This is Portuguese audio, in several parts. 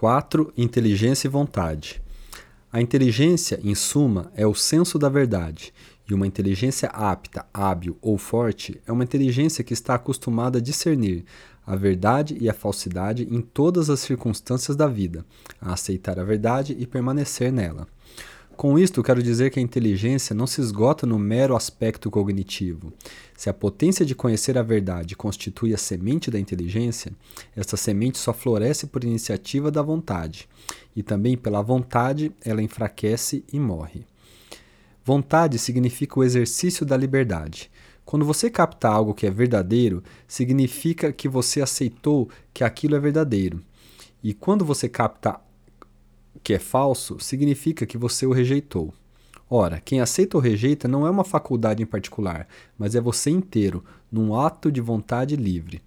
4. Inteligência e vontade. A inteligência, em suma, é o senso da verdade, e uma inteligência apta, hábil ou forte é uma inteligência que está acostumada a discernir a verdade e a falsidade em todas as circunstâncias da vida, a aceitar a verdade e permanecer nela. Com isto, quero dizer que a inteligência não se esgota no mero aspecto cognitivo. Se a potência de conhecer a verdade constitui a semente da inteligência, esta semente só floresce por iniciativa da vontade, e também pela vontade ela enfraquece e morre. Vontade significa o exercício da liberdade. Quando você capta algo que é verdadeiro, significa que você aceitou que aquilo é verdadeiro. E quando você capta que é falso, significa que você o rejeitou. Ora, quem aceita ou rejeita não é uma faculdade em particular, mas é você inteiro, num ato de vontade livre.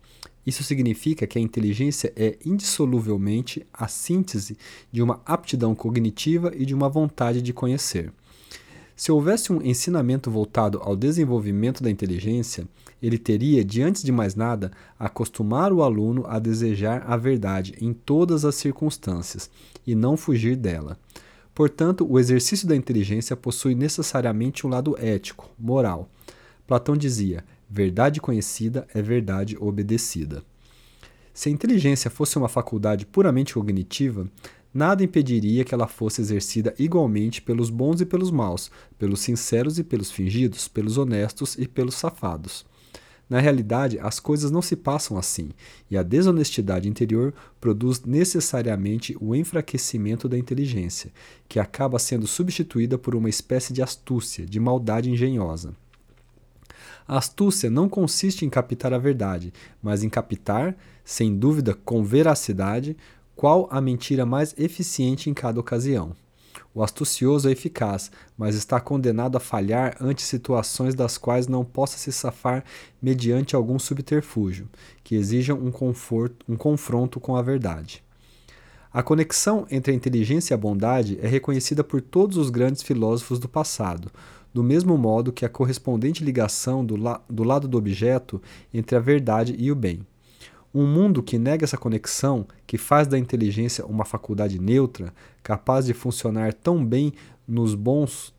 Isso significa que a inteligência é indissoluvelmente a síntese de uma aptidão cognitiva e de uma vontade de conhecer. Se houvesse um ensinamento voltado ao desenvolvimento da inteligência, ele teria, de antes de mais nada, acostumar o aluno a desejar a verdade em todas as circunstâncias e não fugir dela. Portanto, o exercício da inteligência possui necessariamente um lado ético, moral. Platão dizia: verdade conhecida é verdade obedecida. Se a inteligência fosse uma faculdade puramente cognitiva, nada impediria que ela fosse exercida igualmente pelos bons e pelos maus, pelos sinceros e pelos fingidos, pelos honestos e pelos safados. Na realidade, as coisas não se passam assim, e a desonestidade interior produz necessariamente o enfraquecimento da inteligência, que acaba sendo substituída por uma espécie de astúcia, de maldade engenhosa. A astúcia não consiste em captar a verdade, mas em captar, sem dúvida com veracidade, qual a mentira mais eficiente em cada ocasião. O astucioso é eficaz, mas está condenado a falhar ante situações das quais não possa se safar mediante algum subterfúgio, que exijam um, conforto, um confronto com a verdade. A conexão entre a inteligência e a bondade é reconhecida por todos os grandes filósofos do passado, do mesmo modo que a correspondente ligação do, la do lado do objeto entre a verdade e o bem. Um mundo que nega essa conexão, que faz da inteligência uma faculdade neutra, capaz de funcionar tão bem nos bons,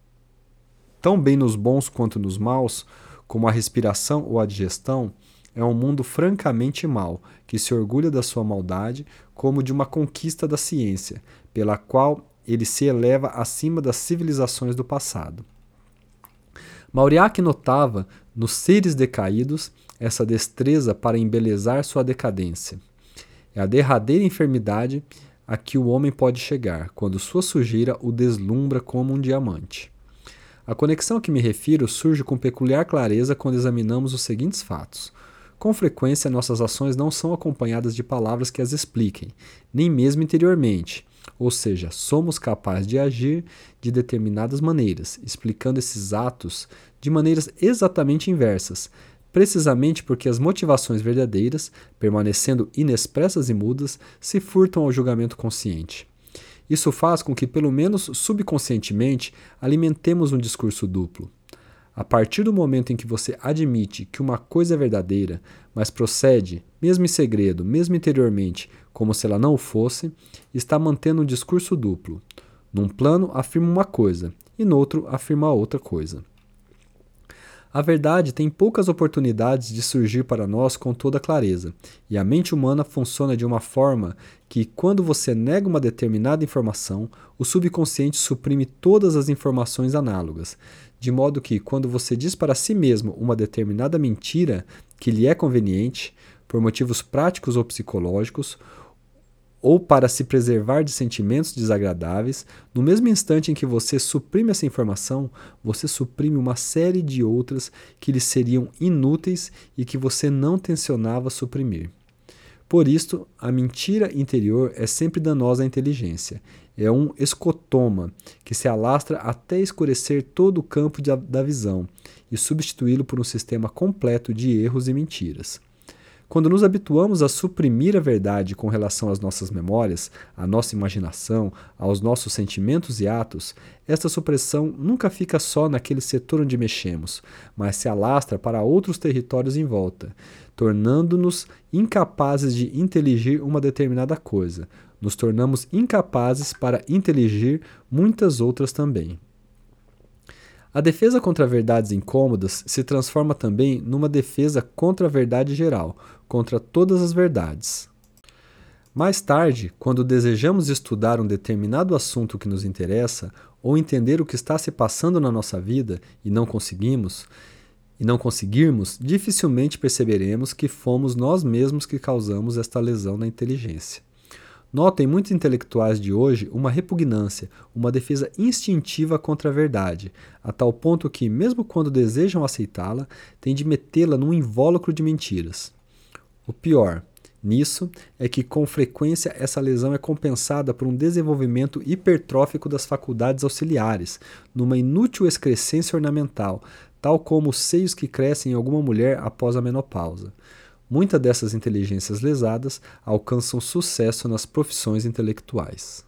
tão bem nos bons quanto nos maus, como a respiração ou a digestão, é um mundo francamente mau, que se orgulha da sua maldade como de uma conquista da ciência, pela qual ele se eleva acima das civilizações do passado. Mauriac notava nos seres decaídos essa destreza para embelezar sua decadência. É a derradeira enfermidade a que o homem pode chegar, quando sua sujeira o deslumbra como um diamante. A conexão a que me refiro surge com peculiar clareza quando examinamos os seguintes fatos. Com frequência, nossas ações não são acompanhadas de palavras que as expliquem, nem mesmo interiormente, ou seja, somos capazes de agir de determinadas maneiras, explicando esses atos de maneiras exatamente inversas, precisamente porque as motivações verdadeiras, permanecendo inexpressas e mudas, se furtam ao julgamento consciente. Isso faz com que, pelo menos subconscientemente, alimentemos um discurso duplo. A partir do momento em que você admite que uma coisa é verdadeira, mas procede, mesmo em segredo, mesmo interiormente, como se ela não o fosse, está mantendo um discurso duplo. Num plano, afirma uma coisa, e no outro, afirma outra coisa. A verdade tem poucas oportunidades de surgir para nós com toda clareza, e a mente humana funciona de uma forma que, quando você nega uma determinada informação, o subconsciente suprime todas as informações análogas, de modo que, quando você diz para si mesmo uma determinada mentira que lhe é conveniente, por motivos práticos ou psicológicos, ou para se preservar de sentimentos desagradáveis, no mesmo instante em que você suprime essa informação, você suprime uma série de outras que lhe seriam inúteis e que você não tensionava suprimir. Por isto, a mentira interior é sempre danosa à inteligência. É um escotoma que se alastra até escurecer todo o campo de, da visão e substituí-lo por um sistema completo de erros e mentiras. Quando nos habituamos a suprimir a verdade com relação às nossas memórias, à nossa imaginação, aos nossos sentimentos e atos, esta supressão nunca fica só naquele setor onde mexemos, mas se alastra para outros territórios em volta, tornando-nos incapazes de inteligir uma determinada coisa. Nos tornamos incapazes para inteligir muitas outras também. A defesa contra verdades incômodas se transforma também numa defesa contra a verdade geral, contra todas as verdades. Mais tarde, quando desejamos estudar um determinado assunto que nos interessa ou entender o que está se passando na nossa vida e não conseguimos, e não conseguirmos, dificilmente perceberemos que fomos nós mesmos que causamos esta lesão na inteligência. Notam em muitos intelectuais de hoje uma repugnância, uma defesa instintiva contra a verdade, a tal ponto que, mesmo quando desejam aceitá-la, têm de metê-la num invólucro de mentiras. O pior nisso é que, com frequência, essa lesão é compensada por um desenvolvimento hipertrófico das faculdades auxiliares, numa inútil excrescência ornamental, tal como os seios que crescem em alguma mulher após a menopausa. Muitas dessas inteligências lesadas alcançam sucesso nas profissões intelectuais.